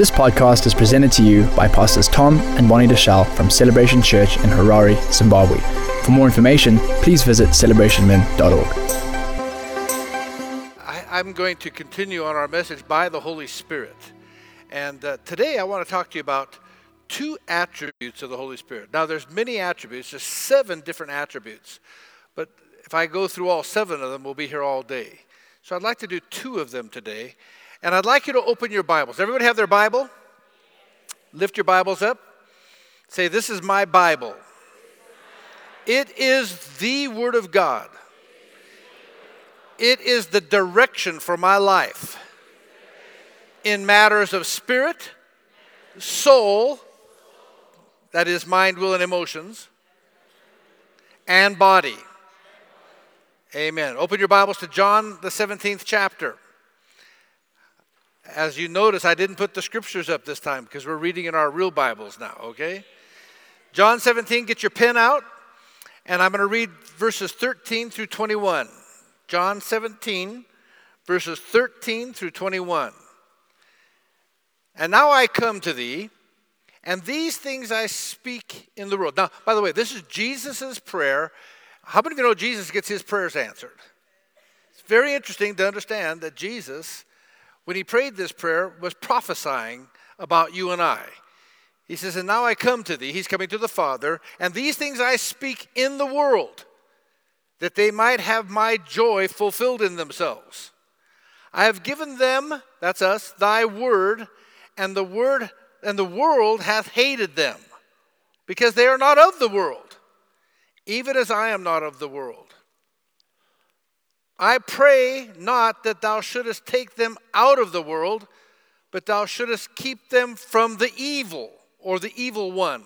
This podcast is presented to you by Pastors Tom and Bonnie Deuschle from Celebration Church in Harare, Zimbabwe. For more information, please visit celebrationmen.org. I, I'm going to continue on our message by the Holy Spirit. And uh, today I want to talk to you about two attributes of the Holy Spirit. Now, there's many attributes, there's seven different attributes. But if I go through all seven of them, we'll be here all day. So I'd like to do two of them today. And I'd like you to open your Bibles. Everybody have their Bible? Lift your Bibles up. Say, This is my Bible. It is the Word of God. It is the direction for my life in matters of spirit, soul, that is, mind, will, and emotions, and body. Amen. Open your Bibles to John, the 17th chapter. As you notice, I didn't put the scriptures up this time because we're reading in our real Bibles now, okay? John 17, get your pen out, and I'm going to read verses 13 through 21. John 17, verses 13 through 21. And now I come to thee, and these things I speak in the world. Now, by the way, this is Jesus' prayer how many of you know Jesus gets his prayers answered? It's very interesting to understand that Jesus, when he prayed this prayer, was prophesying about you and I. He says, And now I come to thee, he's coming to the Father, and these things I speak in the world, that they might have my joy fulfilled in themselves. I have given them, that's us, thy word, and the word and the world hath hated them, because they are not of the world even as I am not of the world. I pray not that thou shouldest take them out of the world, but thou shouldest keep them from the evil or the evil one.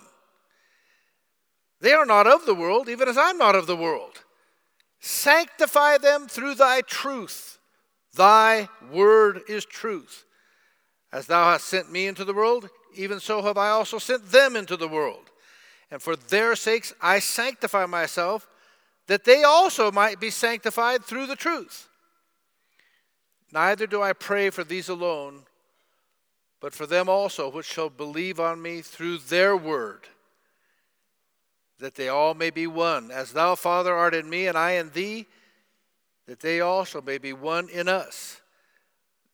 They are not of the world, even as I'm not of the world. Sanctify them through thy truth. Thy word is truth. As thou hast sent me into the world, even so have I also sent them into the world and for their sakes I sanctify myself, that they also might be sanctified through the truth. Neither do I pray for these alone, but for them also which shall believe on me through their word, that they all may be one, as thou, Father, art in me, and I in thee, that they also may be one in us,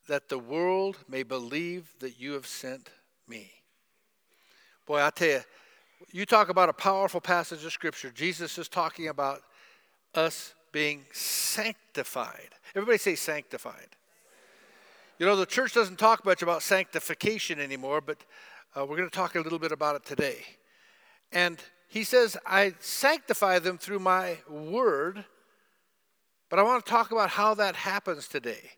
that the world may believe that you have sent me. Boy, I tell you, you talk about a powerful passage of Scripture. Jesus is talking about us being sanctified. Everybody say sanctified. You know, the church doesn't talk much about sanctification anymore, but uh, we're going to talk a little bit about it today. And he says, I sanctify them through my word, but I want to talk about how that happens today.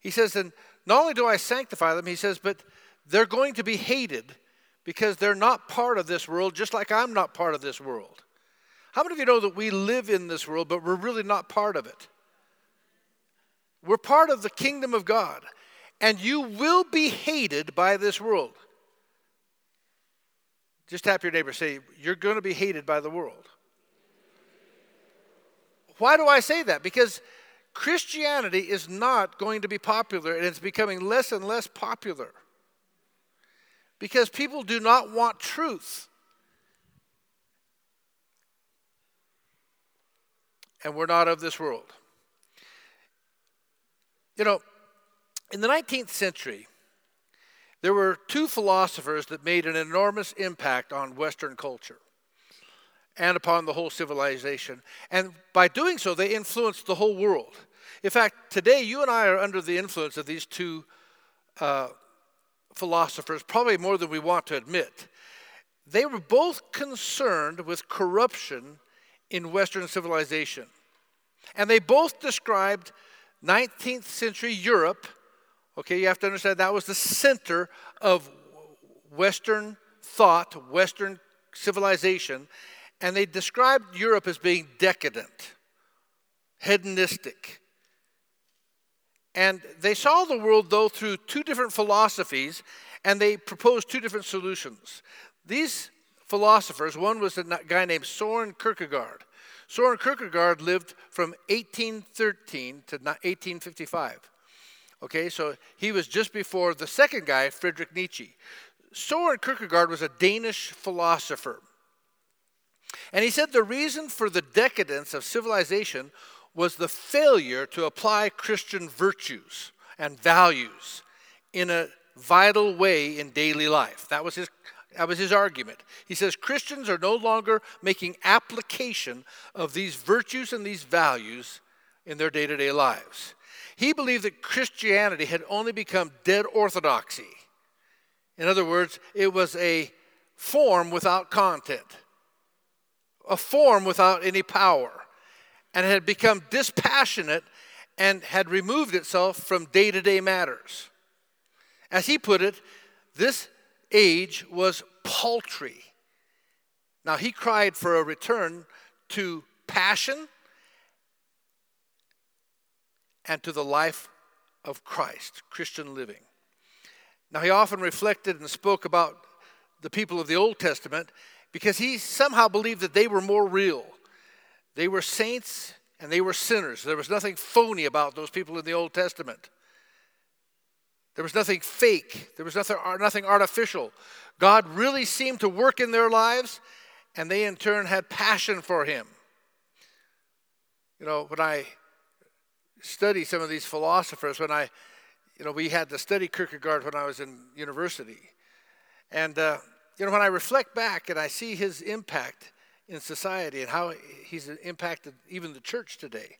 He says, and not only do I sanctify them, he says, but they're going to be hated because they're not part of this world, just like I'm not part of this world. How many of you know that we live in this world, but we're really not part of it? We're part of the kingdom of God, and you will be hated by this world. Just tap your neighbor, say, You're going to be hated by the world. Why do I say that? Because Christianity is not going to be popular, and it's becoming less and less popular because people do not want truth. And we're not of this world. You know, in the 19th century, there were two philosophers that made an enormous impact on Western culture and upon the whole civilization. And by doing so, they influenced the whole world. In fact, today you and I are under the influence of these two uh, philosophers, probably more than we want to admit. They were both concerned with corruption in Western civilization. And they both described 19th century Europe. Okay, you have to understand that was the center of Western thought, Western civilization. And they described Europe as being decadent, hedonistic, and they saw the world, though, through two different philosophies, and they proposed two different solutions. These philosophers, one was a guy named Soren Kierkegaard. Soren Kierkegaard lived from 1813 to 1855. Okay, so he was just before the second guy, Friedrich Nietzsche. Soren Kierkegaard was a Danish philosopher. And he said the reason for the decadence of civilization was the failure to apply Christian virtues and values in a vital way in daily life. That was his that was his argument. He says Christians are no longer making application of these virtues and these values in their day to day lives. He believed that Christianity had only become dead orthodoxy. In other words, it was a form without content, a form without any power, and had become dispassionate and had removed itself from day to day matters. As he put it, this age was paltry. Now, he cried for a return to passion and to the life of Christ, Christian living. Now, he often reflected and spoke about the people of the Old Testament because he somehow believed that they were more real. They were saints and they were sinners. There was nothing phony about those people in the Old Testament. There was nothing fake, there was nothing, nothing artificial. God really seemed to work in their lives, and they in turn had passion for Him. You know, when I study some of these philosophers, when I, you know, we had to study Kierkegaard when I was in university. And, uh, you know, when I reflect back and I see his impact in society and how he's impacted even the church today,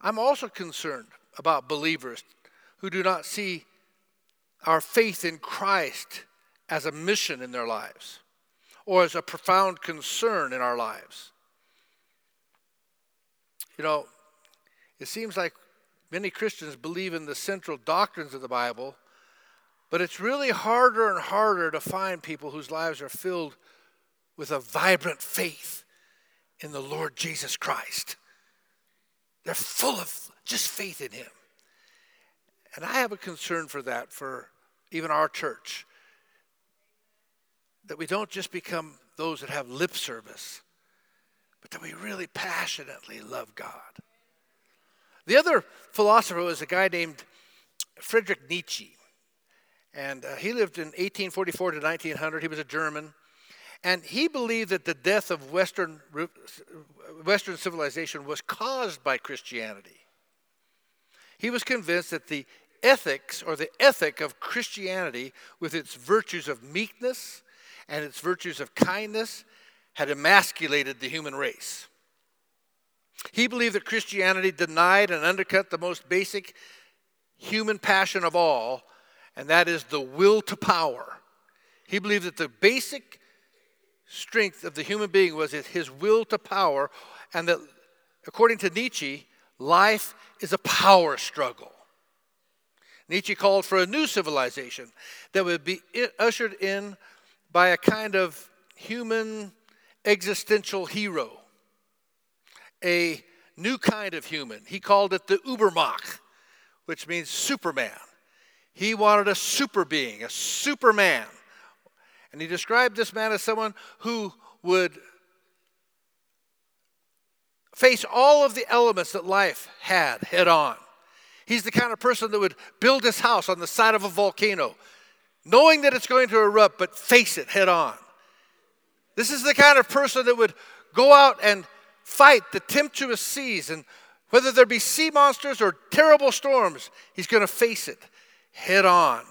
I'm also concerned about believers who do not see our faith in Christ as a mission in their lives or as a profound concern in our lives. You know, it seems like many Christians believe in the central doctrines of the Bible, but it's really harder and harder to find people whose lives are filled with a vibrant faith in the Lord Jesus Christ. They're full of just faith in Him. And I have a concern for that for even our church. That we don't just become those that have lip service, but that we really passionately love God. The other philosopher was a guy named Friedrich Nietzsche. And uh, he lived in 1844 to 1900. He was a German. And he believed that the death of Western, Western civilization was caused by Christianity. He was convinced that the ethics or the ethic of Christianity, with its virtues of meekness and its virtues of kindness, had emasculated the human race. He believed that Christianity denied and undercut the most basic human passion of all, and that is the will to power. He believed that the basic strength of the human being was his will to power, and that, according to Nietzsche, life is a power struggle. Nietzsche called for a new civilization that would be ushered in by a kind of human existential hero, a new kind of human. He called it the Übermensch, which means Superman. He wanted a super being, a Superman. And he described this man as someone who would face all of the elements that life had head on. He's the kind of person that would build his house on the side of a volcano, knowing that it's going to erupt, but face it head on. This is the kind of person that would go out and fight the tempestuous seas, and whether there be sea monsters or terrible storms, he's going to face it head on.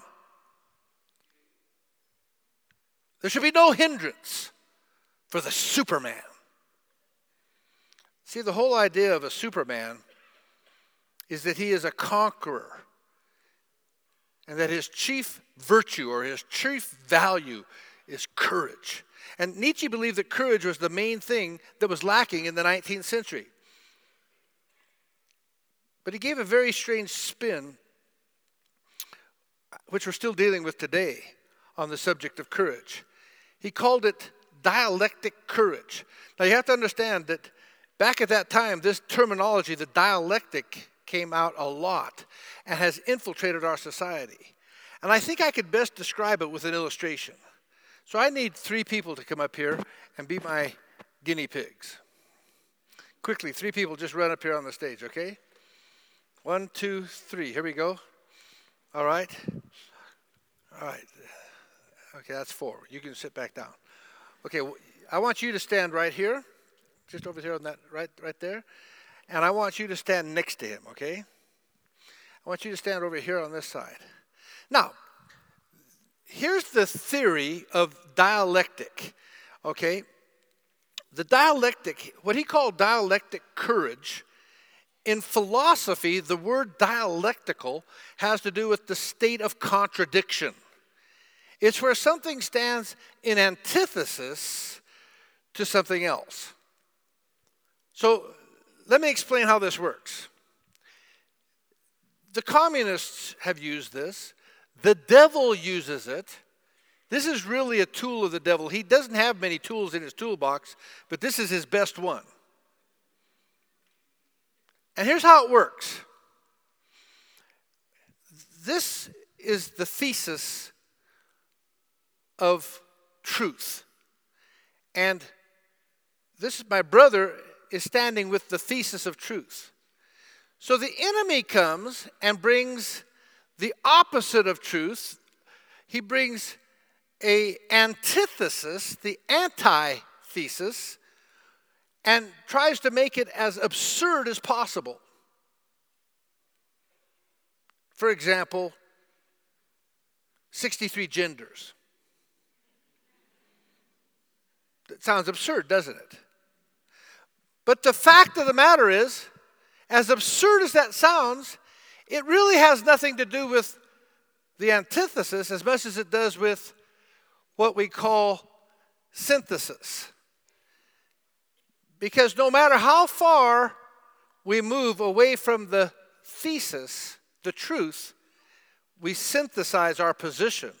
There should be no hindrance for the Superman. See, the whole idea of a Superman is that he is a conqueror and that his chief virtue or his chief value is courage. And Nietzsche believed that courage was the main thing that was lacking in the 19th century. But he gave a very strange spin, which we're still dealing with today on the subject of courage. He called it dialectic courage. Now you have to understand that back at that time, this terminology, the dialectic, came out a lot and has infiltrated our society. And I think I could best describe it with an illustration. So I need three people to come up here and be my guinea pigs. Quickly, three people just run up here on the stage, okay? One, two, three. Here we go. All right? All right. Okay, that's four. You can sit back down. Okay, I want you to stand right here, just over here on that, right, right there. And I want you to stand next to him, okay? I want you to stand over here on this side. Now, here's the theory of dialectic, okay? The dialectic, what he called dialectic courage, in philosophy, the word dialectical has to do with the state of contradiction. It's where something stands in antithesis to something else. So let me explain how this works. The communists have used this, the devil uses it. This is really a tool of the devil. He doesn't have many tools in his toolbox, but this is his best one. And here's how it works this is the thesis of truth. And this is my brother is standing with the thesis of truth. So the enemy comes and brings the opposite of truth. He brings a antithesis, the antithesis, and tries to make it as absurd as possible. For example, 63 genders. That sounds absurd, doesn't it? But the fact of the matter is, as absurd as that sounds, it really has nothing to do with the antithesis as much as it does with what we call synthesis. Because no matter how far we move away from the thesis, the truth, we synthesize our position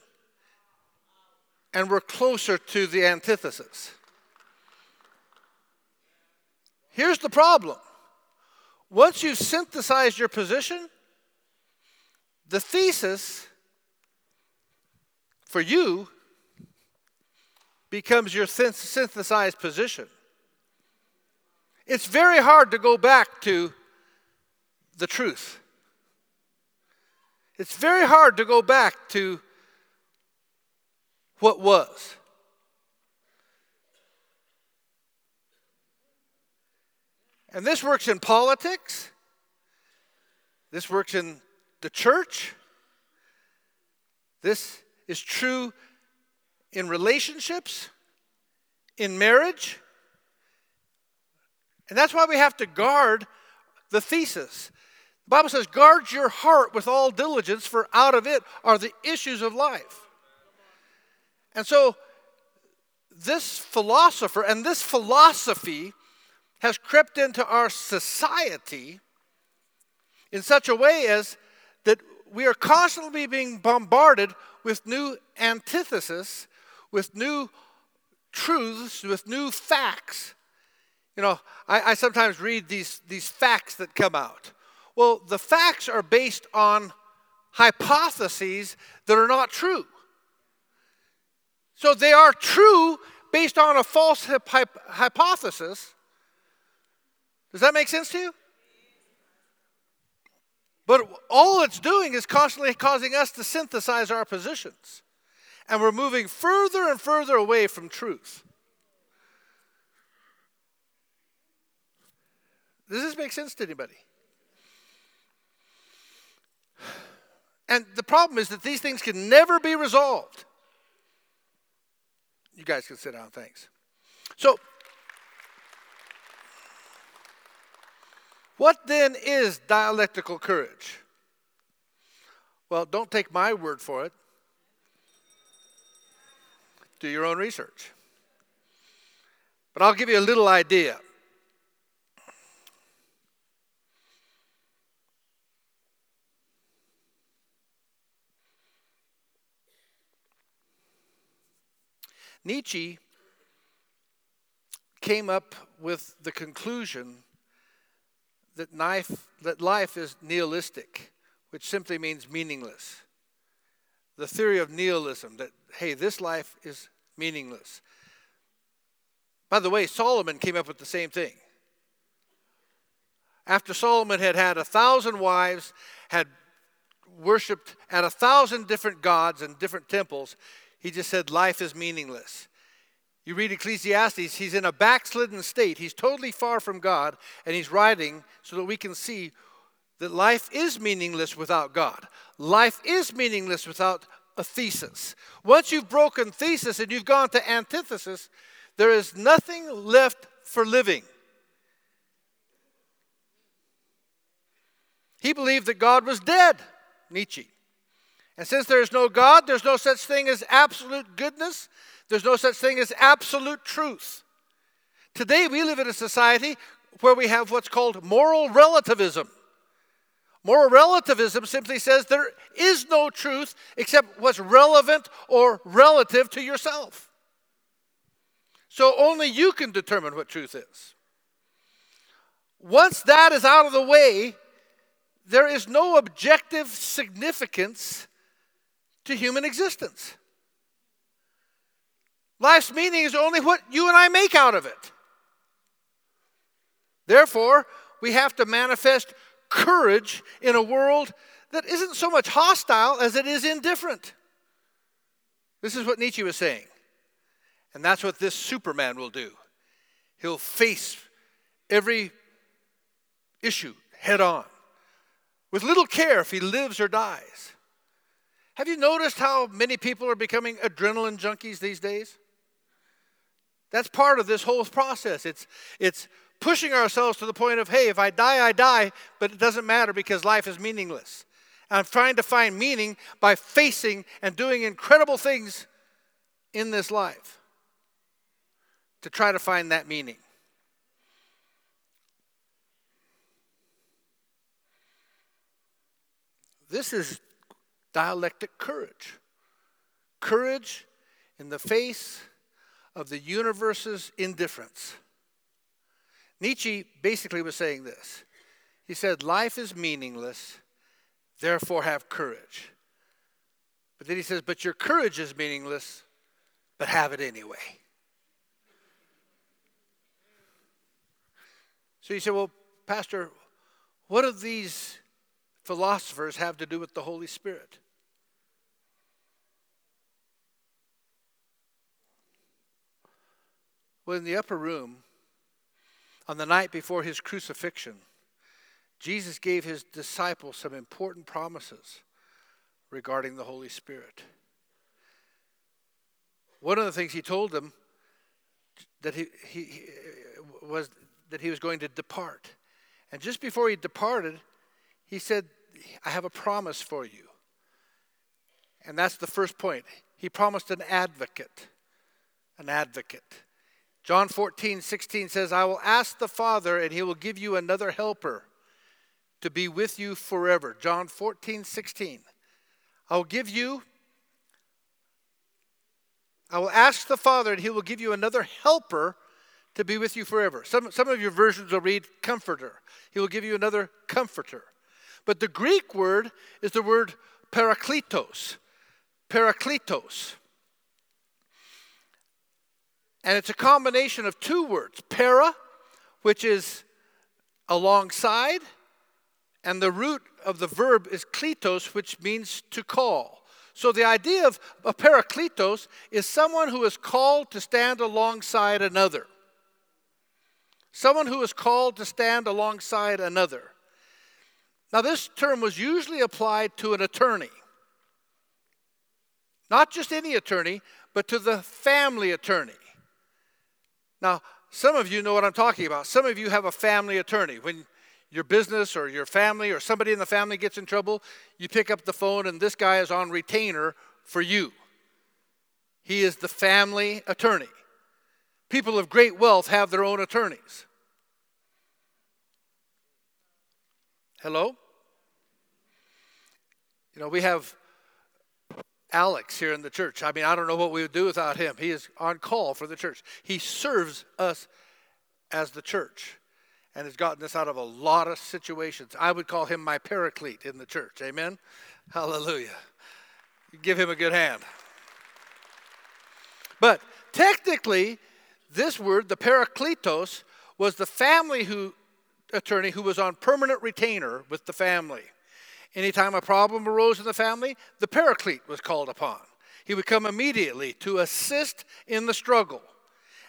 and we're closer to the antithesis. Here's the problem once you've synthesized your position, the thesis for you becomes your synthesized position. It's very hard to go back to the truth. It's very hard to go back to what was. And this works in politics, this works in the church, this is true in relationships, in marriage. And that's why we have to guard the thesis. The Bible says, guard your heart with all diligence, for out of it are the issues of life. And so, this philosopher and this philosophy has crept into our society in such a way as that we are constantly being bombarded with new antithesis, with new truths, with new facts. You know, I, I, sometimes read these, these facts that come out. Well, the facts are based on hypotheses that are not true. So they are true based on a false hypothesis, does that make sense to you? But all it's doing is constantly causing us to synthesize our positions. And we're moving further and further away from truth. Does this make sense to anybody? And the problem is that these things can never be resolved. You guys can sit down, thanks. So, What then is dialectical courage? Well, don't take my word for it. Do your own research. But I'll give you a little idea. Nietzsche came up with the conclusion that life, that life is nihilistic, which simply means meaningless. The theory of nihilism that, hey, this life is meaningless. By the way, Solomon came up with the same thing. After Solomon had had a thousand wives, had worshiped at a thousand different gods and different temples, he just said life is meaningless. You read Ecclesiastes, he's in a backslidden state. He's totally far from God, and he's writing so that we can see that life is meaningless without God. Life is meaningless without a thesis. Once you've broken thesis and you've gone to antithesis, there is nothing left for living. He believed that God was dead, Nietzsche. And since there is no God, there's no such thing as absolute goodness, there's no such thing as absolute truth. Today, we live in a society where we have what's called moral relativism. Moral relativism simply says there is no truth except what's relevant or relative to yourself. So only you can determine what truth is. Once that is out of the way, there is no objective significance to human existence. Life's meaning is only what you and I make out of it. Therefore, we have to manifest courage in a world that isn't so much hostile as it is indifferent. This is what Nietzsche was saying. And that's what this Superman will do. He'll face every issue head on with little care if he lives or dies. Have you noticed how many people are becoming adrenaline junkies these days? That's part of this whole process. It's, it's pushing ourselves to the point of, hey, if I die, I die, but it doesn't matter because life is meaningless. I'm trying to find meaning by facing and doing incredible things in this life to try to find that meaning. This is dialectic courage. Courage in the face of the universe's indifference. Nietzsche basically was saying this. He said, Life is meaningless, therefore have courage. But then he says, But your courage is meaningless, but have it anyway. So you say, Well, Pastor, what do these philosophers have to do with the Holy Spirit? Well, in the upper room, on the night before his crucifixion, Jesus gave his disciples some important promises regarding the Holy Spirit. One of the things he told them that he, he, he, uh, was that he was going to depart. And just before he departed, he said, I have a promise for you. And that's the first point. He promised an advocate. An advocate. John 14, 16 says, I will ask the Father, and he will give you another helper to be with you forever. John 14, 16. I will give you, I will ask the Father, and he will give you another helper to be with you forever. Some, some of your versions will read comforter. He will give you another comforter. But the Greek word is the word parakletos. Parakletos. And it's a combination of two words para, which is alongside, and the root of the verb is kletos, which means to call. So the idea of a parakletos is someone who is called to stand alongside another. Someone who is called to stand alongside another. Now, this term was usually applied to an attorney. Not just any attorney, but to the family attorney. Now, some of you know what I'm talking about. Some of you have a family attorney. When your business or your family or somebody in the family gets in trouble, you pick up the phone and this guy is on retainer for you. He is the family attorney. People of great wealth have their own attorneys. Hello? You know, we have Alex here in the church. I mean, I don't know what we would do without him. He is on call for the church. He serves us as the church and has gotten us out of a lot of situations. I would call him my paraclete in the church. Amen? Hallelujah. Give him a good hand. But technically, this word, the parakletos, was the family who attorney who was on permanent retainer with the family. Anytime a problem arose in the family, the paraclete was called upon. He would come immediately to assist in the struggle.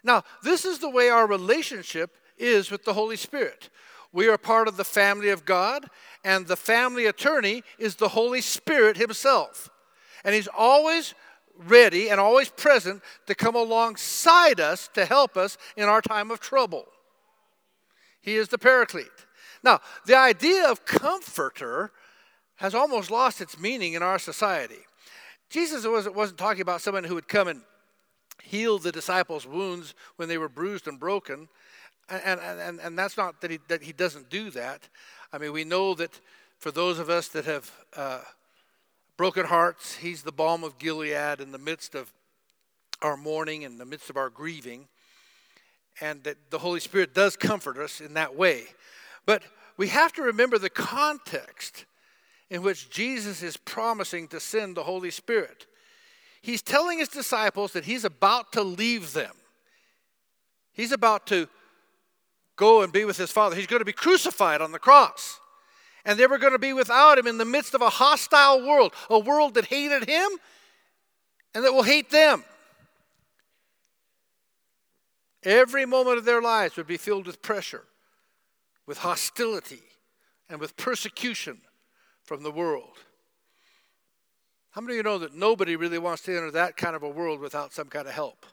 Now, this is the way our relationship is with the Holy Spirit. We are part of the family of God, and the family attorney is the Holy Spirit Himself. And He's always ready and always present to come alongside us to help us in our time of trouble. He is the paraclete. Now, the idea of comforter has almost lost its meaning in our society. Jesus wasn't, talking about someone who would come and heal the disciples' wounds when they were bruised and broken. And, and, and that's not that he, that he doesn't do that. I mean, we know that for those of us that have uh, broken hearts, he's the balm of Gilead in the midst of our mourning, in the midst of our grieving. And that the Holy Spirit does comfort us in that way. But we have to remember the context in which Jesus is promising to send the Holy Spirit. He's telling his disciples that he's about to leave them. He's about to go and be with his Father. He's going to be crucified on the cross. And they were going to be without him in the midst of a hostile world, a world that hated him and that will hate them. Every moment of their lives would be filled with pressure, with hostility, and with persecution from the world. How many of you know that nobody really wants to enter that kind of a world without some kind of help?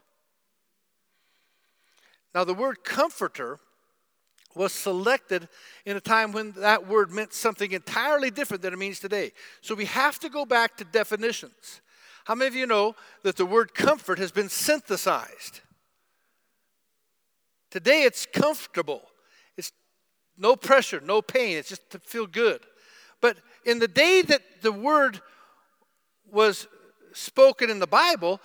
Now, the word comforter was selected in a time when that word meant something entirely different than it means today. So we have to go back to definitions. How many of you know that the word comfort has been synthesized? Today it's comfortable. It's no pressure, no pain. It's just to feel good. But in the day that the word was spoken in the Bible,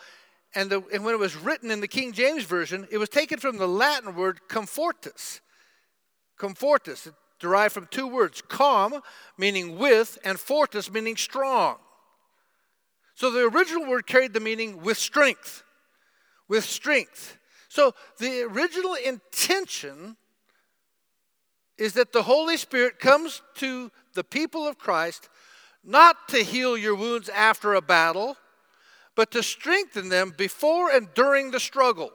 and, the, and when it was written in the King James Version, it was taken from the Latin word comfortus. Comfortus, derived from two words com, meaning with, and fortis, meaning strong. So the original word carried the meaning with strength. With strength. So the original intention is that the Holy Spirit comes to the people of Christ not to heal your wounds after a battle, but to strengthen them before and during the struggle.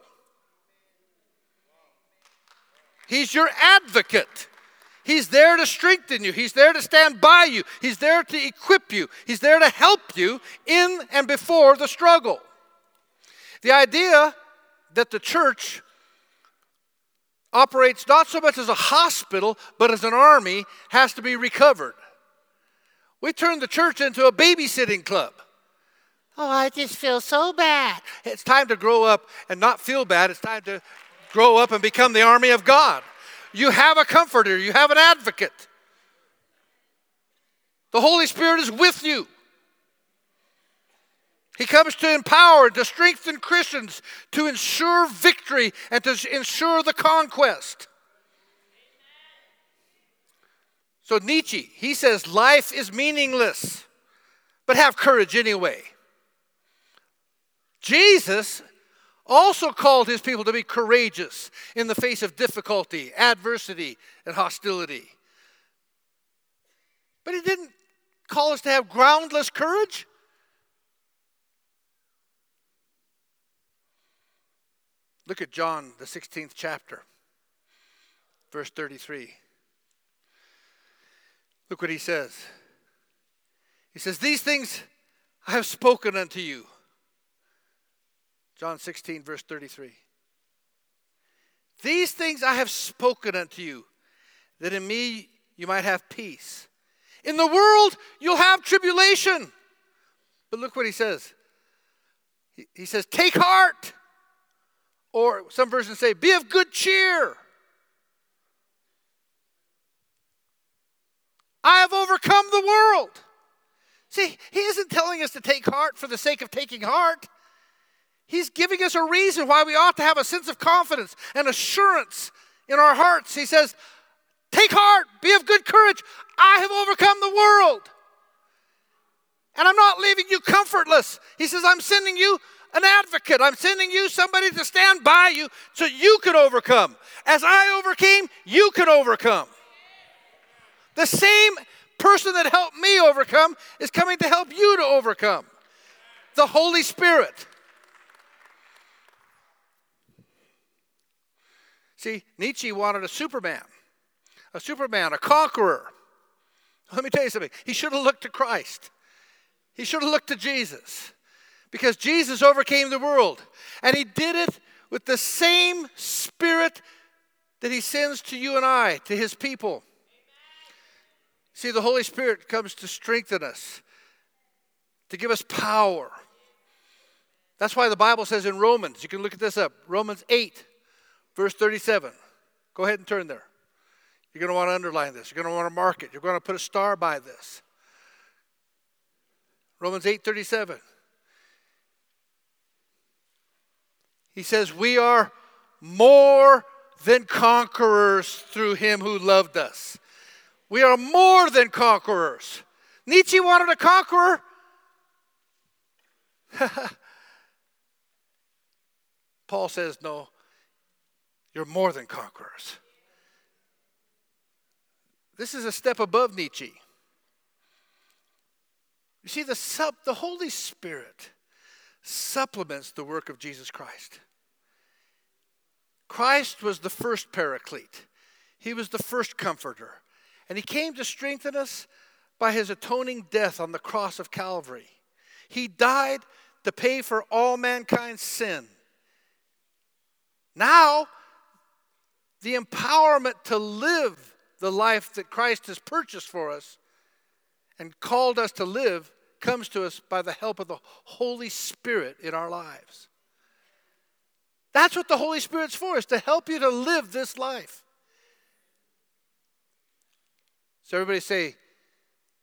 He's your advocate. He's there to strengthen you. He's there to stand by you. He's there to equip you. He's there to help you in and before the struggle. The idea that the church operates not so much as a hospital, but as an army, has to be recovered. We turned the church into a babysitting club. Oh, I just feel so bad. It's time to grow up and not feel bad. It's time to grow up and become the army of God. You have a comforter, you have an advocate. The Holy Spirit is with you. He comes to empower, to strengthen Christians, to ensure victory, and to ensure the conquest. So, Nietzsche, he says life is meaningless, but have courage anyway. Jesus also called his people to be courageous in the face of difficulty, adversity, and hostility. But he didn't call us to have groundless courage. Look at John, the 16th chapter, verse 33. Look what he says. He says, These things I have spoken unto you. John 16, verse 33. These things I have spoken unto you, that in me you might have peace. In the world you'll have tribulation. But look what he says. He, he says, Take heart. Or some versions say, be of good cheer. I have overcome the world. See, he isn't telling us to take heart for the sake of taking heart. He's giving us a reason why we ought to have a sense of confidence and assurance in our hearts. He says, Take heart, be of good courage. I have overcome the world. And I'm not leaving you comfortless. He says, I'm sending you an advocate. I'm sending you somebody to stand by you so you can overcome. As I overcame, you can overcome. The same person that helped me overcome is coming to help you to overcome. The Holy Spirit. See, Nietzsche wanted a Superman, a Superman, a conqueror. Let me tell you something. He should have looked to Christ. He should have looked to Jesus because Jesus overcame the world. And he did it with the same spirit that he sends to you and I, to his people. See, the Holy Spirit comes to strengthen us, to give us power. That's why the Bible says in Romans, you can look at this up, Romans 8, Verse 37. Go ahead and turn there. You're going to want to underline this. You're going to want to mark it. You're going to put a star by this. Romans 8:37. He says, "We are more than conquerors through him who loved us." We are more than conquerors. Nietzsche wanted a conqueror. Paul says, no, you're more than conquerors. This is a step above Nietzsche. You see, the, the Holy Spirit supplements the work of Jesus Christ. Christ was the first paraclete, He was the first comforter. And He came to strengthen us by His atoning death on the cross of Calvary. He died to pay for all mankind's sin. Now, the empowerment to live the life that Christ has purchased for us and called us to live comes to us by the help of the Holy Spirit in our lives. That's what the Holy Spirit's for, is to help you to live this life. So everybody say,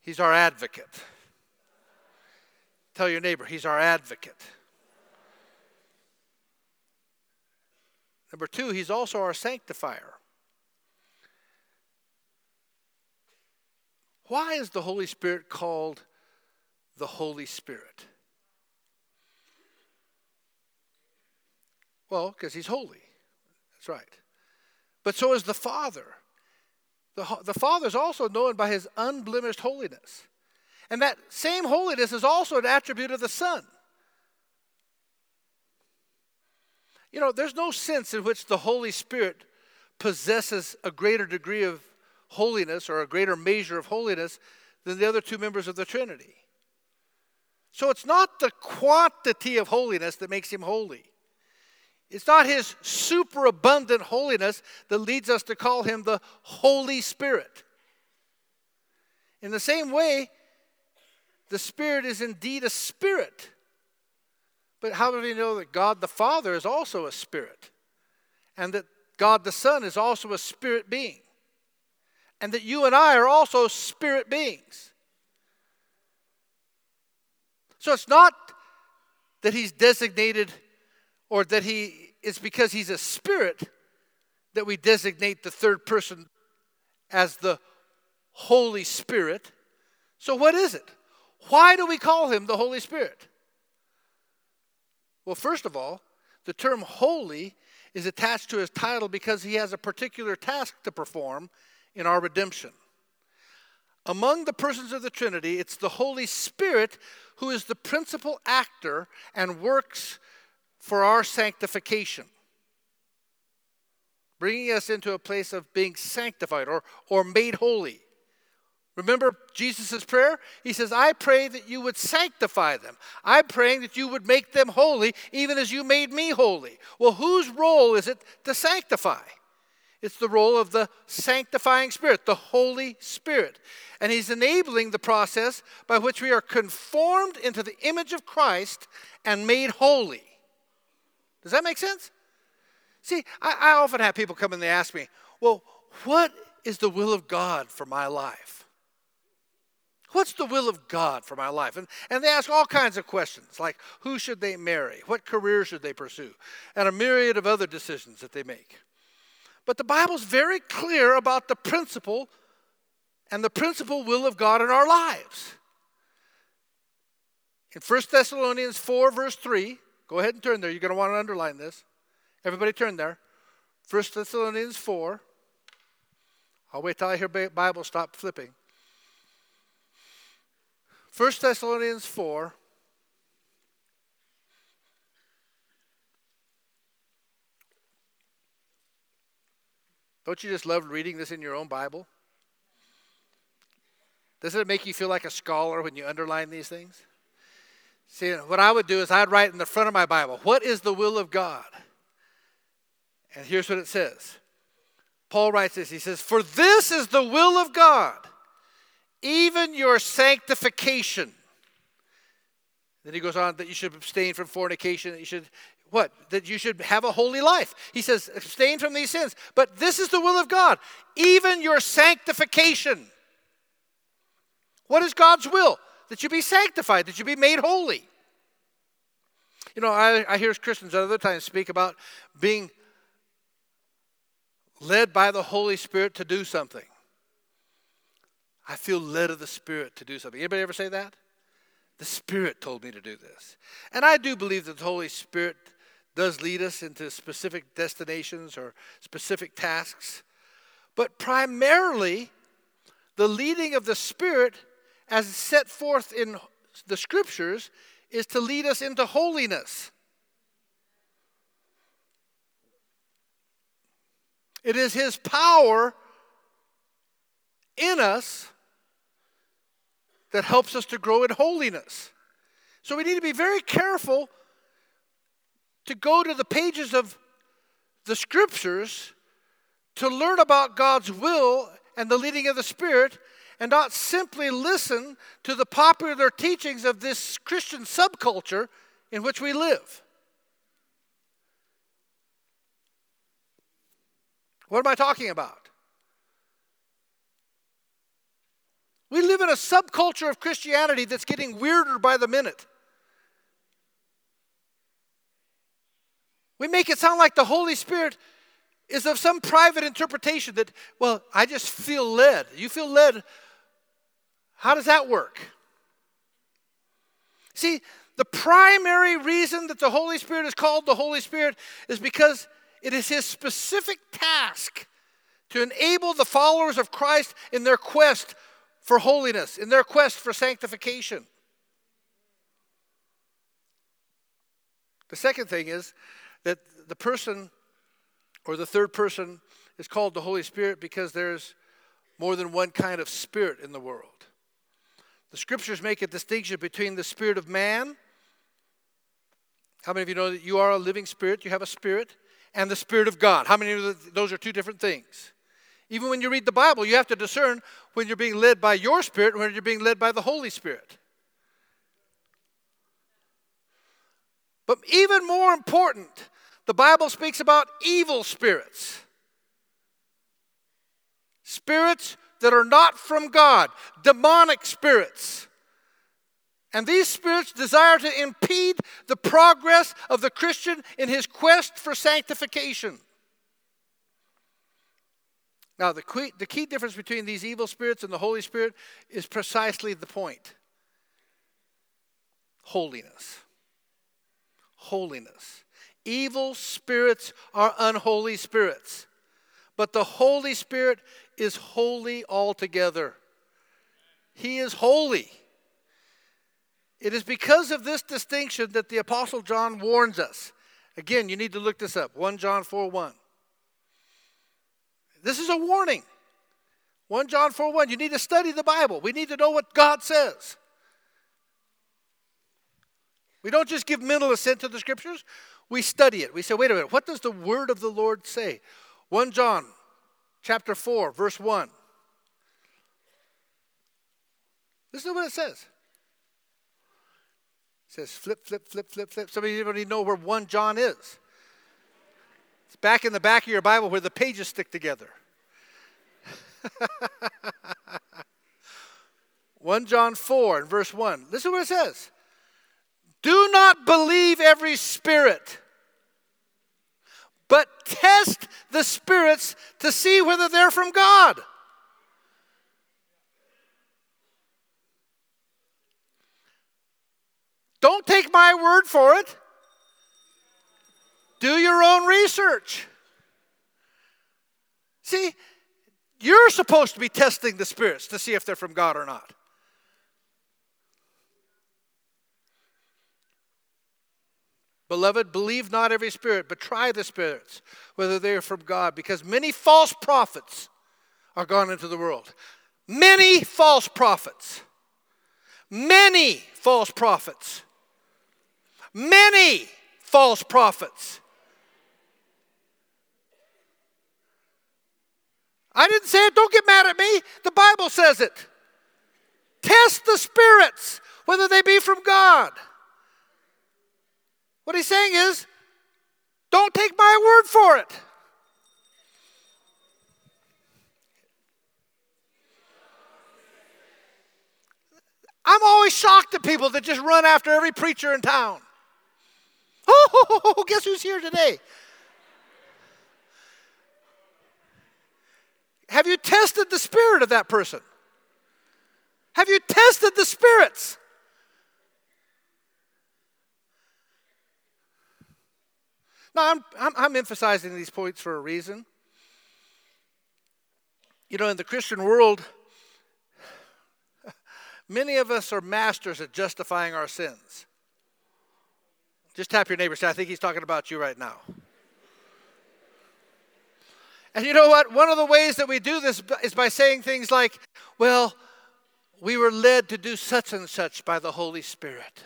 He's our advocate. Tell your neighbor, He's our advocate. Number two, he's also our sanctifier. Why is the Holy Spirit called the Holy Spirit? Well, because he's holy. That's right. But so is the Father. The, the Father is also known by his unblemished holiness. And that same holiness is also an attribute of the Son. You know, there's no sense in which the Holy Spirit possesses a greater degree of holiness or a greater measure of holiness than the other two members of the Trinity. So it's not the quantity of holiness that makes him holy. It's not his superabundant holiness that leads us to call him the Holy Spirit. In the same way, the Spirit is indeed a spirit. But how do we know that God the Father is also a spirit? And that God the Son is also a spirit being? And that you and I are also spirit beings. So it's not that he's designated or that he is because he's a spirit that we designate the third person as the Holy Spirit. So, what is it? Why do we call him the Holy Spirit? Well, first of all, the term holy is attached to his title because he has a particular task to perform in our redemption. Among the persons of the Trinity, it's the Holy Spirit who is the principal actor and works for our sanctification, bringing us into a place of being sanctified or, or made holy. Remember Jesus' prayer? He says, I pray that you would sanctify them. I'm praying that you would make them holy, even as you made me holy. Well, whose role is it to sanctify? It's the role of the sanctifying Spirit, the Holy Spirit. And He's enabling the process by which we are conformed into the image of Christ and made holy. Does that make sense? See, I, I often have people come and they ask me, well, what is the will of God for my life? What's the will of God for my life? And, and they ask all kinds of questions like who should they marry? What career should they pursue? And a myriad of other decisions that they make. But the Bible's very clear about the principle and the principal will of God in our lives. In 1 Thessalonians 4, verse 3, go ahead and turn there. You're going to want to underline this. Everybody turn there. 1 Thessalonians 4. I'll wait till I hear Bible stop flipping. 1 Thessalonians 4. Don't you just love reading this in your own Bible? Doesn't it make you feel like a scholar when you underline these things? See, what I would do is I'd write in the front of my Bible, What is the will of God? And here's what it says Paul writes this He says, For this is the will of God, even your sanctification. Then he goes on that you should abstain from fornication, that you should what? That you should have a holy life. He says, abstain from these sins. But this is the will of God, even your sanctification. What is God's will? That you be sanctified, that you be made holy. You know, I, I hear Christians at other times speak about being led by the Holy Spirit to do something. I feel led of the Spirit to do something. Anybody ever say that? The Spirit told me to do this. And I do believe that the Holy Spirit does lead us into specific destinations or specific tasks. But primarily, the leading of the Spirit, as set forth in the Scriptures, is to lead us into holiness. It is His power in us that helps us to grow in holiness. So we need to be very careful to go to the pages of the scriptures to learn about God's will and the leading of the Spirit and not simply listen to the popular teachings of this Christian subculture in which we live. What am I talking about? We live in a subculture of Christianity that's getting weirder by the minute. We make it sound like the Holy Spirit is of some private interpretation that, well, I just feel led. You feel led. How does that work? See, the primary reason that the Holy Spirit is called the Holy Spirit is because it is His specific task to enable the followers of Christ in their quest for holiness, in their quest for sanctification. The second thing is that the person or the third person is called the Holy Spirit because there's more than one kind of spirit in the world. The scriptures make a distinction between the spirit of man. How many of you know that you are a living spirit? You have a spirit. And the spirit of God. How many of those are two different things? Even when you read the Bible, you have to discern when you're being led by your spirit and when you're being led by the Holy Spirit. But even more important, the Bible speaks about evil spirits. Spirits that are not from God, demonic spirits. And these spirits desire to impede the progress of the Christian in his quest for sanctification. Now, the key, the key difference between these evil spirits and the Holy Spirit is precisely the point holiness. Holiness. Evil spirits are unholy spirits, but the Holy Spirit is holy altogether. He is holy. It is because of this distinction that the Apostle John warns us. Again, you need to look this up 1 John 4 1. This is a warning. 1 John 4 1. You need to study the Bible. We need to know what God says. We don't just give mental assent to the scriptures, we study it. We say, wait a minute, what does the word of the Lord say? 1 John chapter 4, verse 1. Listen to what it says. It says flip, flip, flip, flip, flip. Some of you don't even know where 1 John is. It's back in the back of your Bible where the pages stick together. 1 John 4 and verse 1. Listen to what it says. Do not believe every spirit, but test the spirits to see whether they're from God. Don't take my word for it. Do your own research. See, you're supposed to be testing the spirits to see if they're from God or not. Beloved, believe not every spirit, but try the spirits, whether they are from God, because many false prophets are gone into the world. Many false prophets. Many false prophets. Many false prophets. I didn't say it. Don't get mad at me. The Bible says it. Test the spirits, whether they be from God. What he's saying is, don't take my word for it. I'm always shocked at people that just run after every preacher in town. Oh, guess who's here today? Have you tested the spirit of that person? Have you tested the spirits? Now, I'm, I'm, I'm, emphasizing these points for a reason. You know, in the Christian world, many of us are masters at justifying our sins. Just tap your neighbor say, I think he's talking about you right now. And you know what? One of the ways that we do this is by saying things like, well, we were led to do such and such by the Holy Spirit.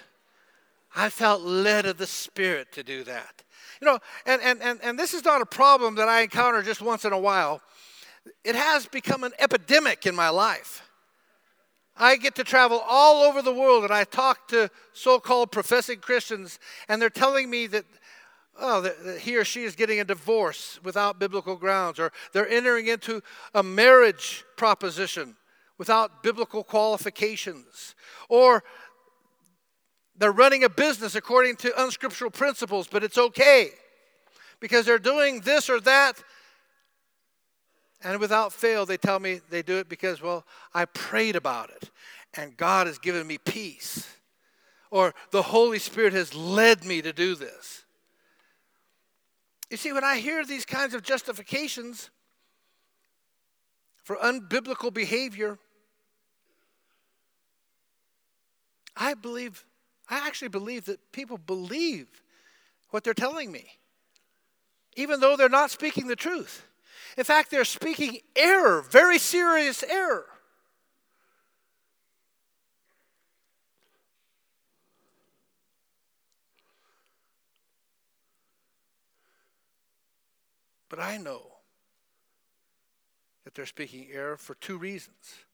I felt led of the Spirit to do that. You know, and, and, and, and this is not a problem that I encounter just once in a while. It has become an epidemic in my life. I get to travel all over the world and I talk to so called professing Christians, and they're telling me that, oh, that he or she is getting a divorce without biblical grounds, or they're entering into a marriage proposition without biblical qualifications, or they're running a business according to unscriptural principles, but it's okay because they're doing this or that. And without fail, they tell me they do it because, well, I prayed about it and God has given me peace. Or the Holy Spirit has led me to do this. You see, when I hear these kinds of justifications for unbiblical behavior, I believe I actually believe that people believe what they're telling me, even though they're not speaking the truth. In fact, they're speaking error, very serious error. But I know that they're speaking error for two reasons.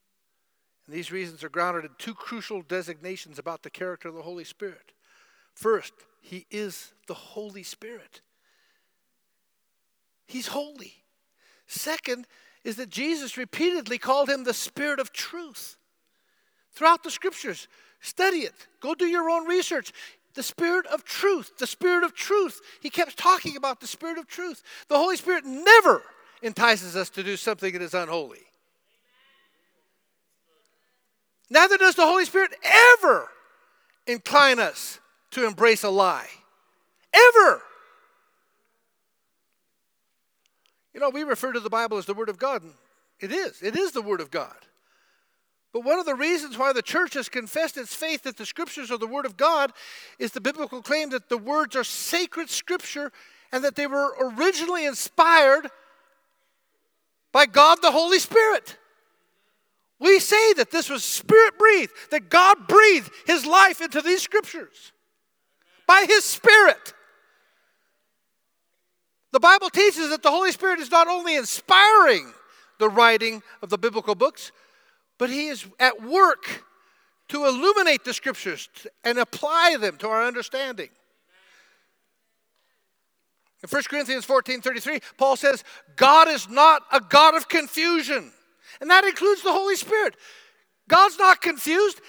And these reasons are grounded in two crucial designations about the character of the Holy Spirit. First, He is the Holy Spirit, He's holy. Second, is that Jesus repeatedly called Him the Spirit of truth. Throughout the scriptures, study it, go do your own research. The Spirit of truth, the Spirit of truth. He kept talking about the Spirit of truth. The Holy Spirit never entices us to do something that is unholy. Neither does the Holy Spirit ever incline us to embrace a lie. Ever. You know, we refer to the Bible as the Word of God. It is. It is the Word of God. But one of the reasons why the church has confessed its faith that the scriptures are the Word of God is the biblical claim that the words are sacred scripture and that they were originally inspired by God the Holy Spirit. We say that this was spirit breathed, that God breathed his life into these scriptures by his spirit. The Bible teaches that the Holy Spirit is not only inspiring the writing of the biblical books, but he is at work to illuminate the scriptures and apply them to our understanding. In 1 Corinthians 14 33, Paul says, God is not a God of confusion and that includes the Holy Spirit. God's not confused,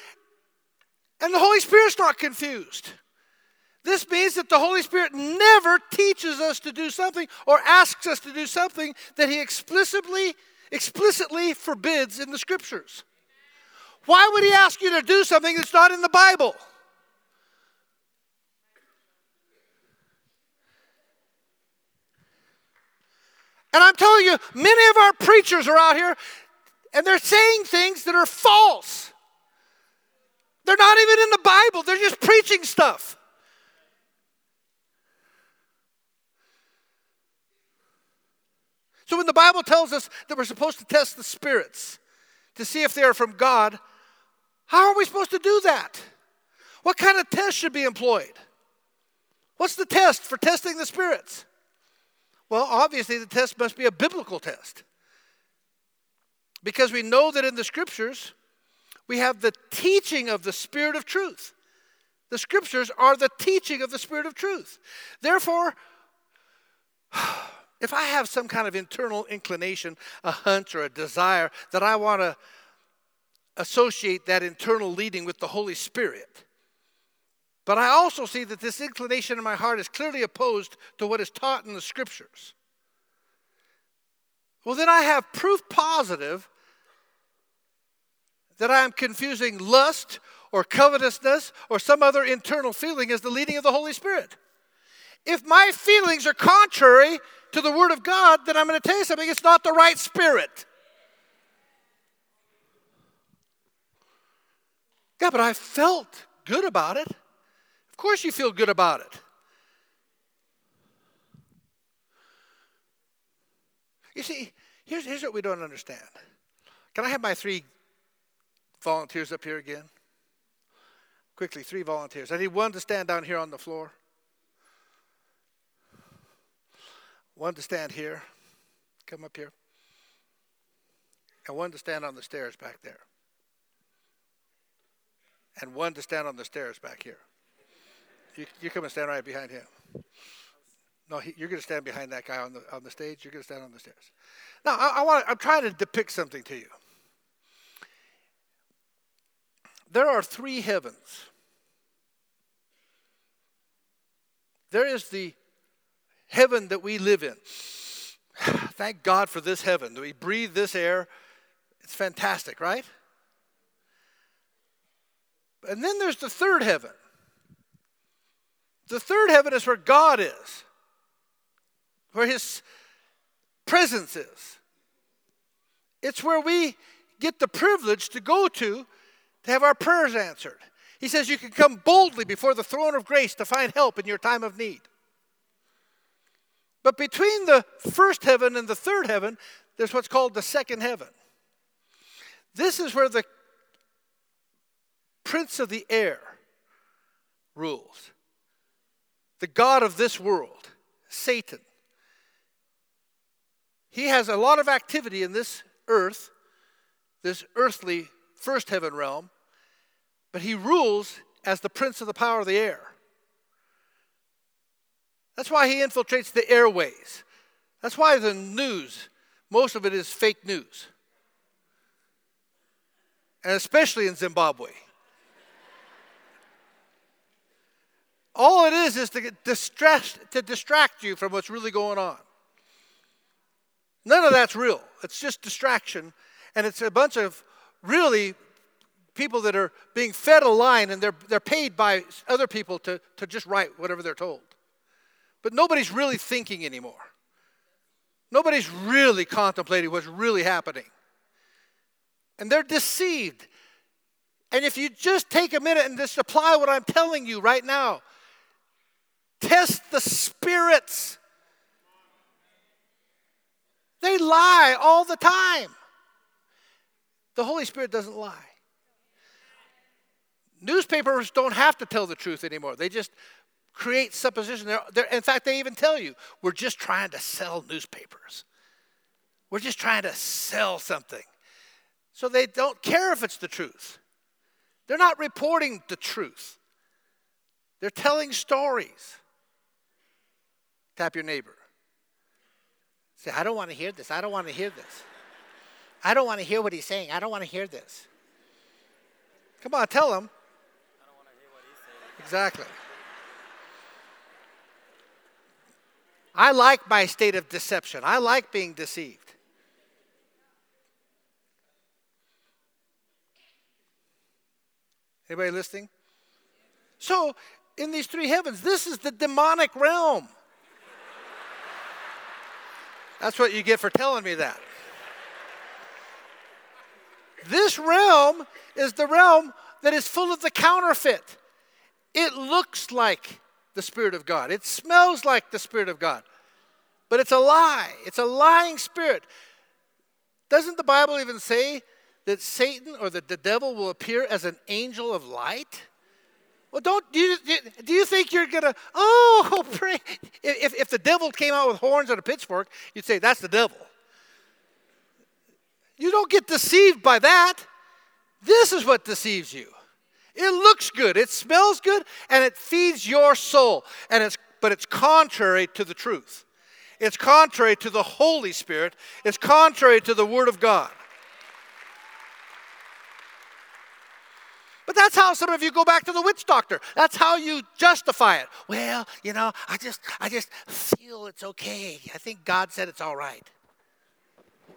and the Holy Spirit's not confused. This means that the Holy Spirit never teaches us to do something or asks us to do something that He explicitly, explicitly forbids in the Scriptures. Why would He ask you to do something that's not in the Bible? And I'm telling you, many of our preachers are out here and they're saying things that are false. They're not even in the Bible, they're just preaching stuff. So when the Bible tells us that we're supposed to test the spirits to see if they are from God, how are we supposed to do that? What kind of test should be employed? What's the test for testing the spirits? Well, obviously, the test must be a biblical test. Because we know that in the scriptures, we have the teaching of the Spirit of truth. The scriptures are the teaching of the Spirit of truth. Therefore, if I have some kind of internal inclination, a hunch, or a desire that I want to associate that internal leading with the Holy Spirit, but I also see that this inclination in my heart is clearly opposed to what is taught in the scriptures. Well, then I have proof positive that I am confusing lust or covetousness or some other internal feeling as the leading of the Holy Spirit. If my feelings are contrary to the Word of God, then I'm going to tell you something it's not the right spirit. Yeah, but I felt good about it. Of course, you feel good about it. You see, here's, here's what we don't understand. Can I have my three volunteers up here again? Quickly, three volunteers. I need one to stand down here on the floor, one to stand here, come up here, and one to stand on the stairs back there, and one to stand on the stairs back here. You, you come and stand right behind him. No, he, you're going to stand behind that guy on the on the stage. You're going to stand on the stairs. Now, I, I want. I'm trying to depict something to you. There are three heavens. There is the heaven that we live in. Thank God for this heaven. We breathe this air. It's fantastic, right? And then there's the third heaven. The third heaven is where God is, where His presence is. It's where we get the privilege to go to to have our prayers answered. He says you can come boldly before the throne of grace to find help in your time of need. But between the first heaven and the third heaven, there's what's called the second heaven. This is where the prince of the air rules the God of this world, Satan. He has a lot of activity in this earth, this earthly first heaven realm, but he rules as the prince of the power of the air. That's why he infiltrates the airways. That's why the news, most of it is fake news. And especially in Zimbabwe. All it is is to distract, to distract you from what's really going on. None of that's real. It's just distraction. And it's a bunch of really people that are being fed a line and they're, they're paid by other people to, to just write whatever they're told. But nobody's really thinking anymore. Nobody's really contemplating what's really happening. And they're deceived. And if you just take a minute and just apply what I'm telling you right now, Test the spirits. They lie all the time. The Holy Spirit doesn't lie. Newspapers don't have to tell the truth anymore. They just create supposition. They're, they're, in fact, they even tell you, we're just trying to sell newspapers. We're just trying to sell something. So they don't care if it's the truth. They're not reporting the truth, they're telling stories. Tap your neighbor. Say, I don't want to hear this. I don't want to hear this. I don't want to hear what he's saying. I don't want to hear this. Come on, tell him. Exactly. I like my state of deception. I like being deceived. Anybody listening? So, in these three heavens, this is the demonic realm. That's what you get for telling me that. This realm is the realm that is full of the counterfeit. It looks like the Spirit of God, it smells like the Spirit of God, but it's a lie. It's a lying spirit. Doesn't the Bible even say that Satan or that the devil will appear as an angel of light? Well, don't do you, do you think you're gonna? Oh, pray! If if the devil came out with horns and a pitchfork, you'd say that's the devil. You don't get deceived by that. This is what deceives you. It looks good, it smells good, and it feeds your soul. And it's but it's contrary to the truth. It's contrary to the Holy Spirit. It's contrary to the Word of God. But that's how some of you go back to the witch doctor. That's how you justify it. Well, you know, I just I just feel it's okay. I think God said it's all right.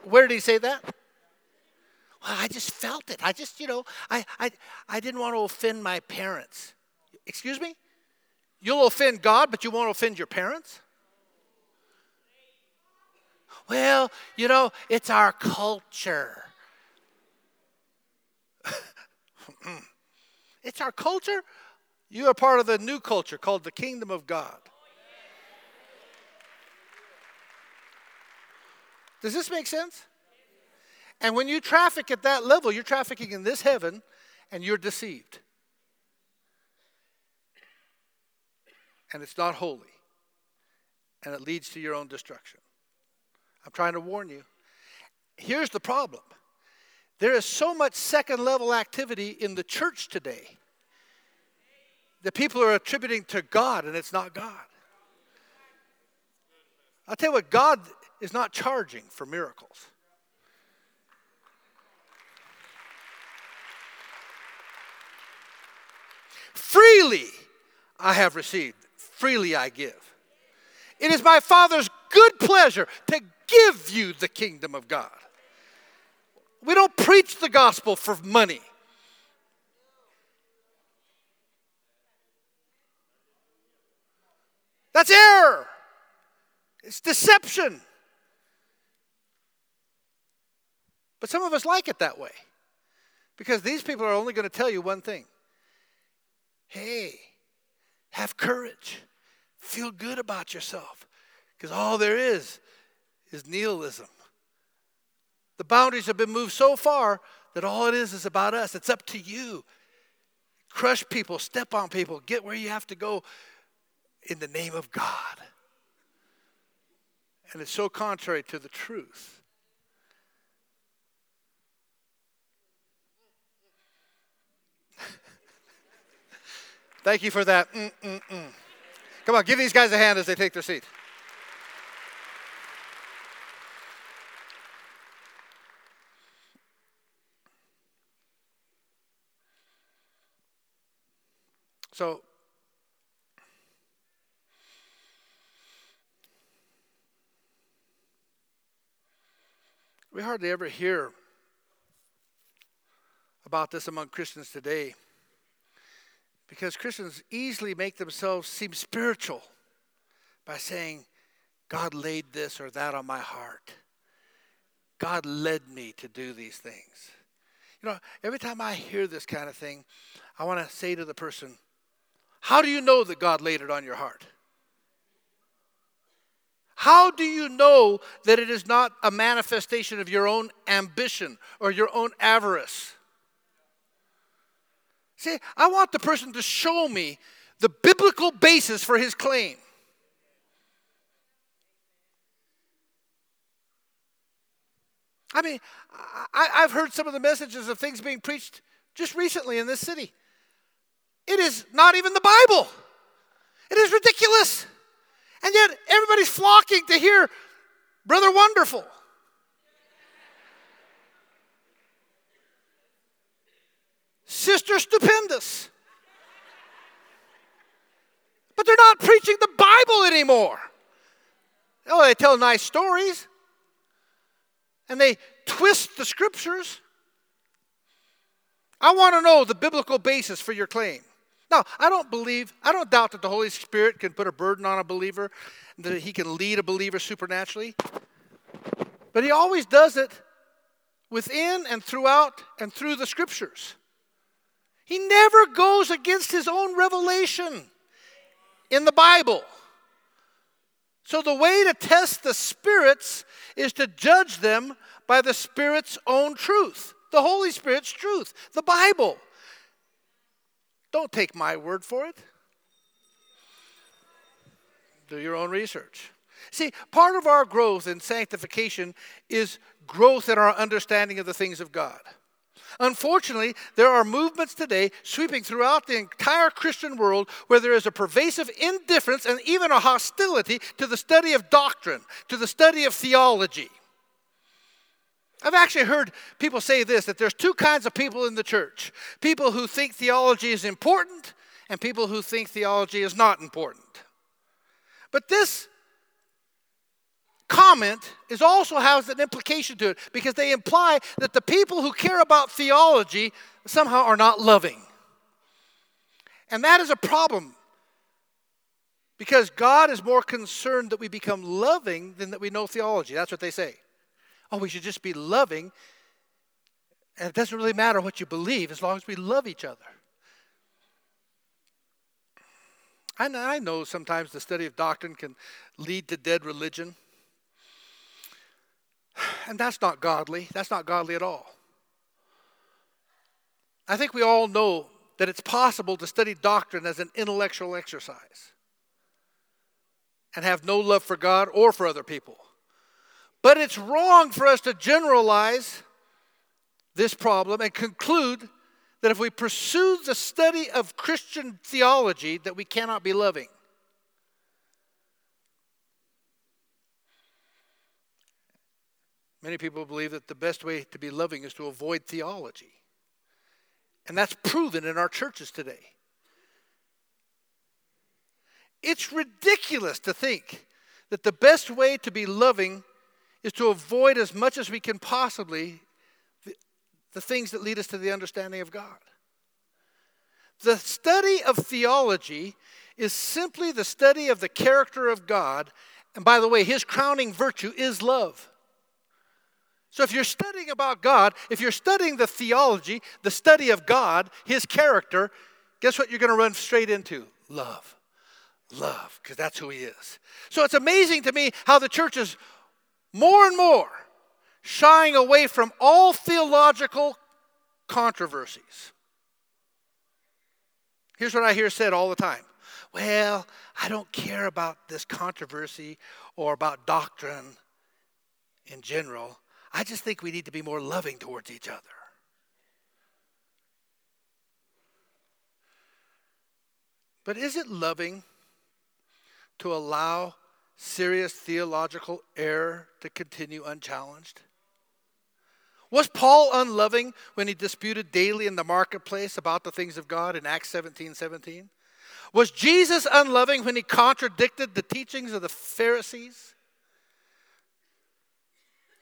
Where did he say that? I just felt it. I just, you know, I I I didn't want to offend my parents. Excuse me? You'll offend God, but you won't offend your parents? Well, you know, it's our culture. it's our culture. You are part of the new culture called the kingdom of God. Does this make sense? And when you traffic at that level, you're trafficking in this heaven and you're deceived. And it's not holy. And it leads to your own destruction. I'm trying to warn you. Here's the problem there is so much second level activity in the church today that people are attributing to God, and it's not God. I'll tell you what, God is not charging for miracles. Freely I have received, freely I give. It is my Father's good pleasure to give you the kingdom of God. We don't preach the gospel for money. That's error. It's deception. But some of us like it that way because these people are only going to tell you one thing hey, have courage, feel good about yourself because all there is is nihilism. The boundaries have been moved so far that all it is is about us. It's up to you. Crush people, step on people, get where you have to go in the name of God. And it's so contrary to the truth. Thank you for that. Mm-mm-mm. Come on, give these guys a hand as they take their seat. So, we hardly ever hear about this among Christians today because Christians easily make themselves seem spiritual by saying, God laid this or that on my heart. God led me to do these things. You know, every time I hear this kind of thing, I want to say to the person, how do you know that God laid it on your heart? How do you know that it is not a manifestation of your own ambition or your own avarice? See, I want the person to show me the biblical basis for his claim. I mean, I, have heard some of the messages of things being preached just recently in this city. It is not even the Bible. It is ridiculous. And yet everybody's flocking to hear Brother Wonderful. Sister Stupendous. But they're not preaching the Bible anymore. Oh, they tell nice stories and they twist the scriptures. I want to know the biblical basis for your claim. Now, I don't believe, I don't doubt that the Holy Spirit can put a burden on a believer, that he can lead a believer supernaturally. But he always does it within and throughout and through the scriptures. He never goes against his own revelation in the Bible. So the way to test the spirits is to judge them by the Spirit's own truth, the Holy Spirit's truth, the Bible. Don't take my word for it. Do your own research. See, part of our growth in sanctification is growth in our understanding of the things of God. Unfortunately, there are movements today sweeping throughout the entire Christian world where there is a pervasive indifference and even a hostility to the study of doctrine, to the study of theology. I've actually heard people say this that there's two kinds of people in the church people who think theology is important and people who think theology is not important. But this comment is also has an implication to it because they imply that the people who care about theology somehow are not loving. And that is a problem because God is more concerned that we become loving than that we know theology. That's what they say. Oh, we should just be loving. And it doesn't really matter what you believe as long as we love each other. I know sometimes the study of doctrine can lead to dead religion. And that's not godly. That's not godly at all. I think we all know that it's possible to study doctrine as an intellectual exercise and have no love for God or for other people. But it's wrong for us to generalize this problem and conclude that if we pursue the study of Christian theology that we cannot be loving. Many people believe that the best way to be loving is to avoid theology. And that's proven in our churches today. It's ridiculous to think that the best way to be loving is to avoid as much as we can possibly the, the things that lead us to the understanding of God. The study of theology is simply the study of the character of God. And by the way, his crowning virtue is love. So if you're studying about God, if you're studying the theology, the study of God, his character, guess what you're going to run straight into? Love. Love, because that's who he is. So it's amazing to me how the church is more and more shying away from all theological controversies. Here's what I hear said all the time Well, I don't care about this controversy or about doctrine in general. I just think we need to be more loving towards each other. But is it loving to allow serious theological error to continue unchallenged? Was Paul unloving when he disputed daily in the marketplace about the things of God in Acts 17 17? Was Jesus unloving when he contradicted the teachings of the Pharisees?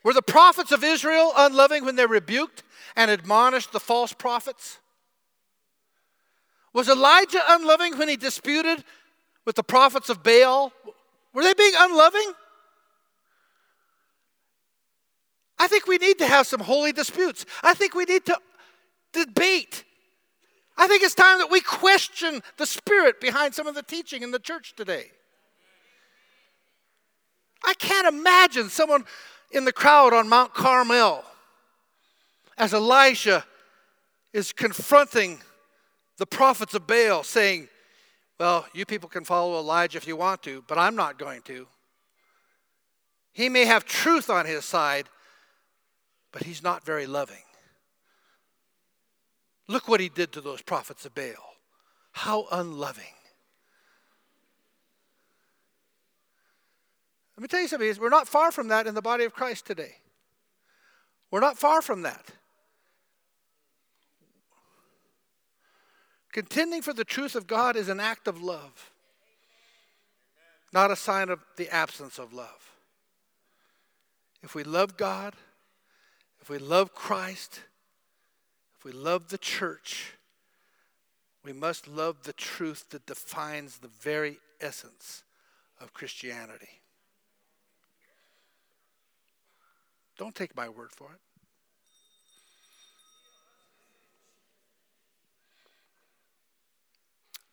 Were the prophets of Israel unloving when they rebuked and admonished the false prophets? Was Elijah unloving when he disputed with the prophets of Baal? Were they being unloving? I think we need to have some holy disputes. I think we need to debate. I think it's time that we question the spirit behind some of the teaching in the church today. I can't imagine someone in the crowd on Mount Carmel as Elijah is confronting the prophets of Baal, saying, well, you people can follow Elijah if you want to, but I'm not going to. He may have truth on his side, but he's not very loving. Look what he did to those prophets of Baal. How unloving. Me tell you something, we're not far from that in the body of Christ today. We're not far from that. Contending for the truth of God is an act of love, not a sign of the absence of love. If we love God, if we love Christ, if we love the church, we must love the truth that defines the very essence of Christianity. Don't take my word for it.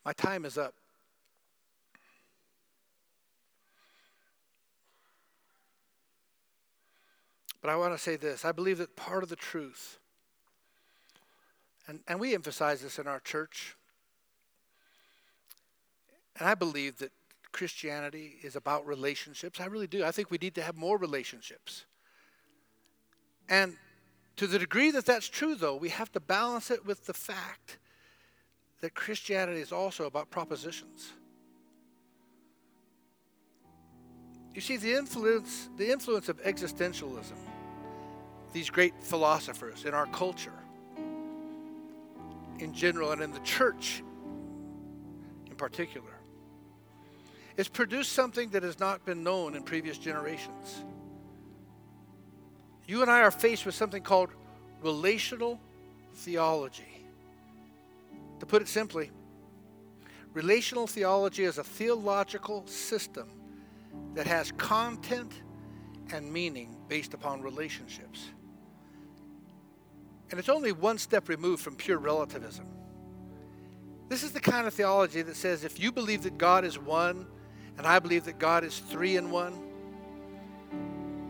My time is up. But I want to say this I believe that part of the truth, and, and we emphasize this in our church, and I believe that Christianity is about relationships. I really do. I think we need to have more relationships. And to the degree that that's true, though, we have to balance it with the fact that Christianity is also about propositions. You see, the influence, the influence of existentialism, these great philosophers in our culture in general and in the church in particular, it's produced something that has not been known in previous generations. You and I are faced with something called relational theology. To put it simply, relational theology is a theological system that has content and meaning based upon relationships. And it's only one step removed from pure relativism. This is the kind of theology that says if you believe that God is one and I believe that God is three in one,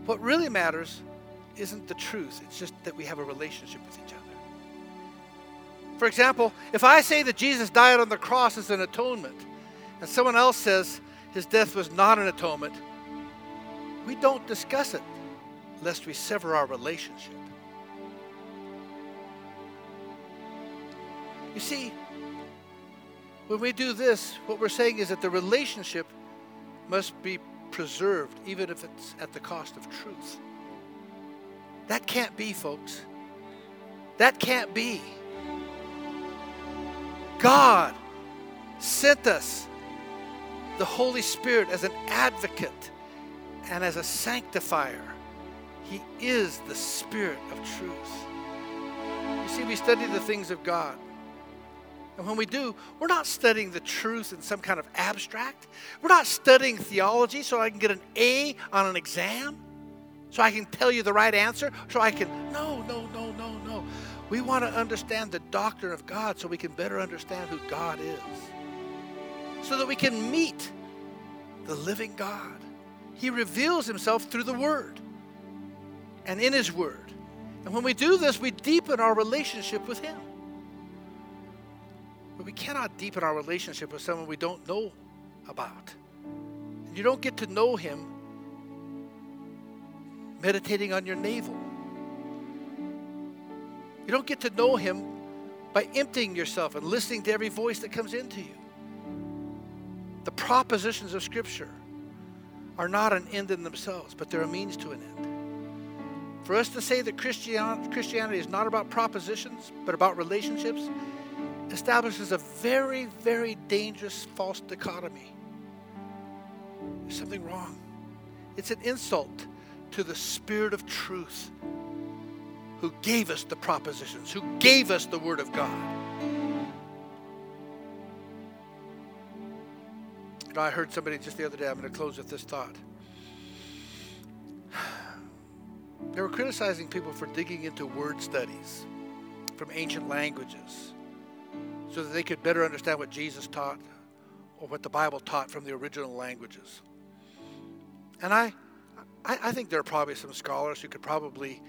what really matters isn't the truth, it's just that we have a relationship with each other. For example, if I say that Jesus died on the cross as an atonement, and someone else says his death was not an atonement, we don't discuss it lest we sever our relationship. You see, when we do this, what we're saying is that the relationship must be preserved, even if it's at the cost of truth. That can't be, folks. That can't be. God sent us the Holy Spirit as an advocate and as a sanctifier. He is the Spirit of truth. You see, we study the things of God. And when we do, we're not studying the truth in some kind of abstract. We're not studying theology so I can get an A on an exam, so I can tell you the right answer, so I can. No, no, no, no, no. We want to understand the doctrine of God so we can better understand who God is, so that we can meet the living God. He reveals himself through the Word and in His Word. And when we do this, we deepen our relationship with Him. But we cannot deepen our relationship with someone we don't know about. You don't get to know him meditating on your navel. You don't get to know him by emptying yourself and listening to every voice that comes into you. The propositions of Scripture are not an end in themselves, but they're a means to an end. For us to say that Christianity is not about propositions, but about relationships, establishes a very, very dangerous false dichotomy. There's something wrong. It's an insult to the Spirit of truth who gave us the propositions, who gave us the Word of God. Know, I heard somebody just the other day, I'm going to close with this thought. They were criticizing people for digging into word studies from ancient languages so that they could better understand what Jesus taught or what the Bible taught from the original languages. And I, I, I think there are probably some scholars who could probably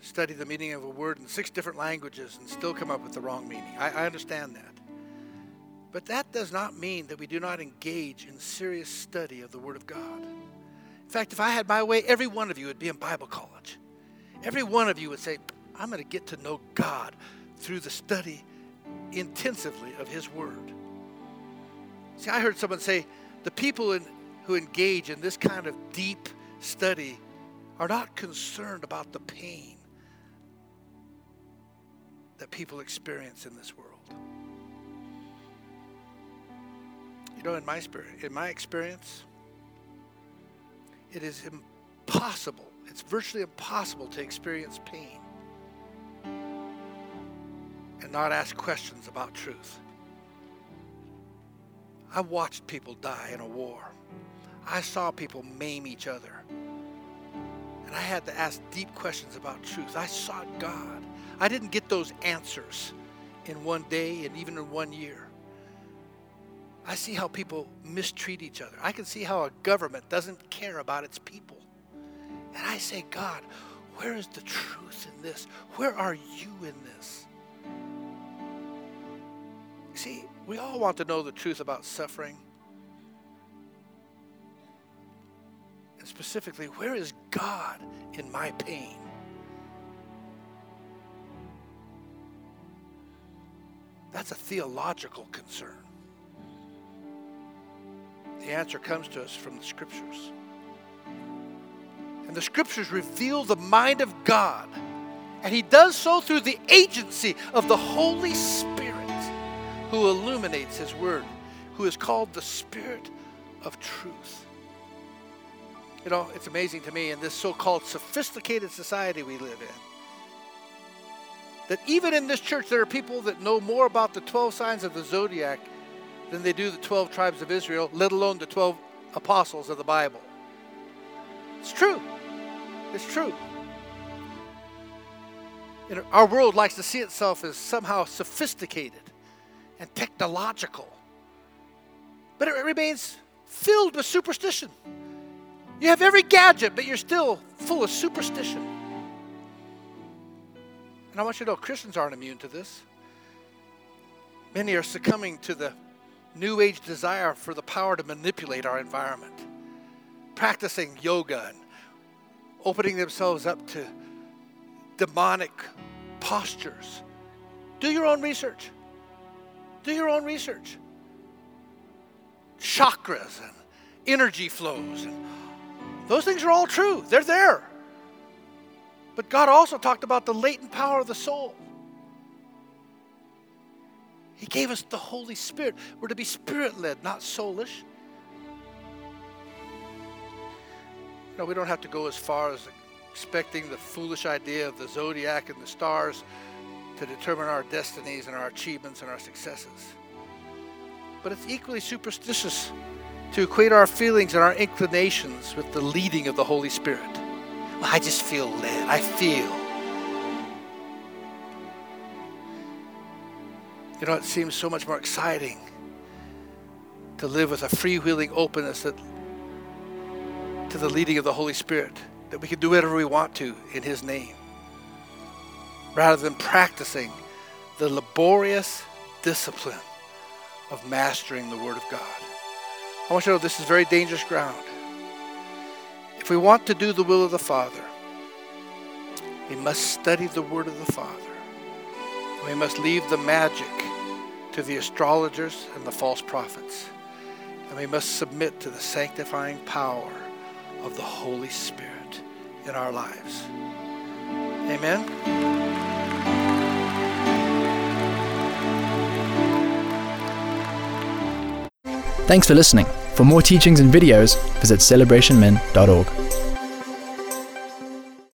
study the meaning of a word in six different languages and still come up with the wrong meaning. I, I understand that. But that does not mean that we do not engage in serious study of the Word of God. In fact, if I had my way, every one of you would be in Bible college. Every one of you would say, I'm going to get to know God through the study intensively of His Word. See, I heard someone say the people in, who engage in this kind of deep study are not concerned about the pain that people experience in this world. You know, in my spirit, in my experience, it is impossible, it's virtually impossible to experience pain and not ask questions about truth. I watched people die in a war. I saw people maim each other. And I had to ask deep questions about truth. I sought God. I didn't get those answers in one day and even in one year. I see how people mistreat each other. I can see how a government doesn't care about its people. And I say, God, Where is the truth in this? Where are you in this? See, we all want to know the truth about suffering. Specifically, where is God in my pain? That's a theological concern. The answer comes to us from the scriptures. And the scriptures reveal the mind of God. And he does so through the agency of the Holy Spirit who illuminates his word, who is called the Spirit of truth. You know, it's amazing to me in this so called sophisticated society we live in that even in this church, there are people that know more about the 12 signs of the zodiac than they do the 12 tribes of Israel, let alone the 12 apostles of the Bible. It's true. It's true. Our world likes to see itself as somehow sophisticated and technological, but it remains filled with superstition. You have every gadget, but you're still full of superstition. And I want you to know Christians aren't immune to this. Many are succumbing to the new age desire for the power to manipulate our environment, practicing yoga and opening themselves up to demonic postures. Do your own research. Do your own research. Chakras and energy flows and those things are all true. They're there. But God also talked about the latent power of the soul. He gave us the Holy Spirit. We're to be spirit led, not soulish. No, we don't have to go as far as expecting the foolish idea of the zodiac and the stars to determine our destinies and our achievements and our successes. But it's equally superstitious to equate our feelings and our inclinations with the leading of the Holy Spirit. Well, I just feel led. I feel. You know, it seems so much more exciting to live with a freewheeling openness that, to the leading of the Holy Spirit, that we can do whatever we want to in His name, rather than practicing the laborious discipline of mastering the Word of God. I want you to know this is very dangerous ground. If we want to do the will of the Father, we must study the Word of the Father. We must leave the magic to the astrologers and the false prophets. And we must submit to the sanctifying power of the Holy Spirit in our lives. Amen. Thanks for listening. For more teachings and videos, visit celebrationmen.org.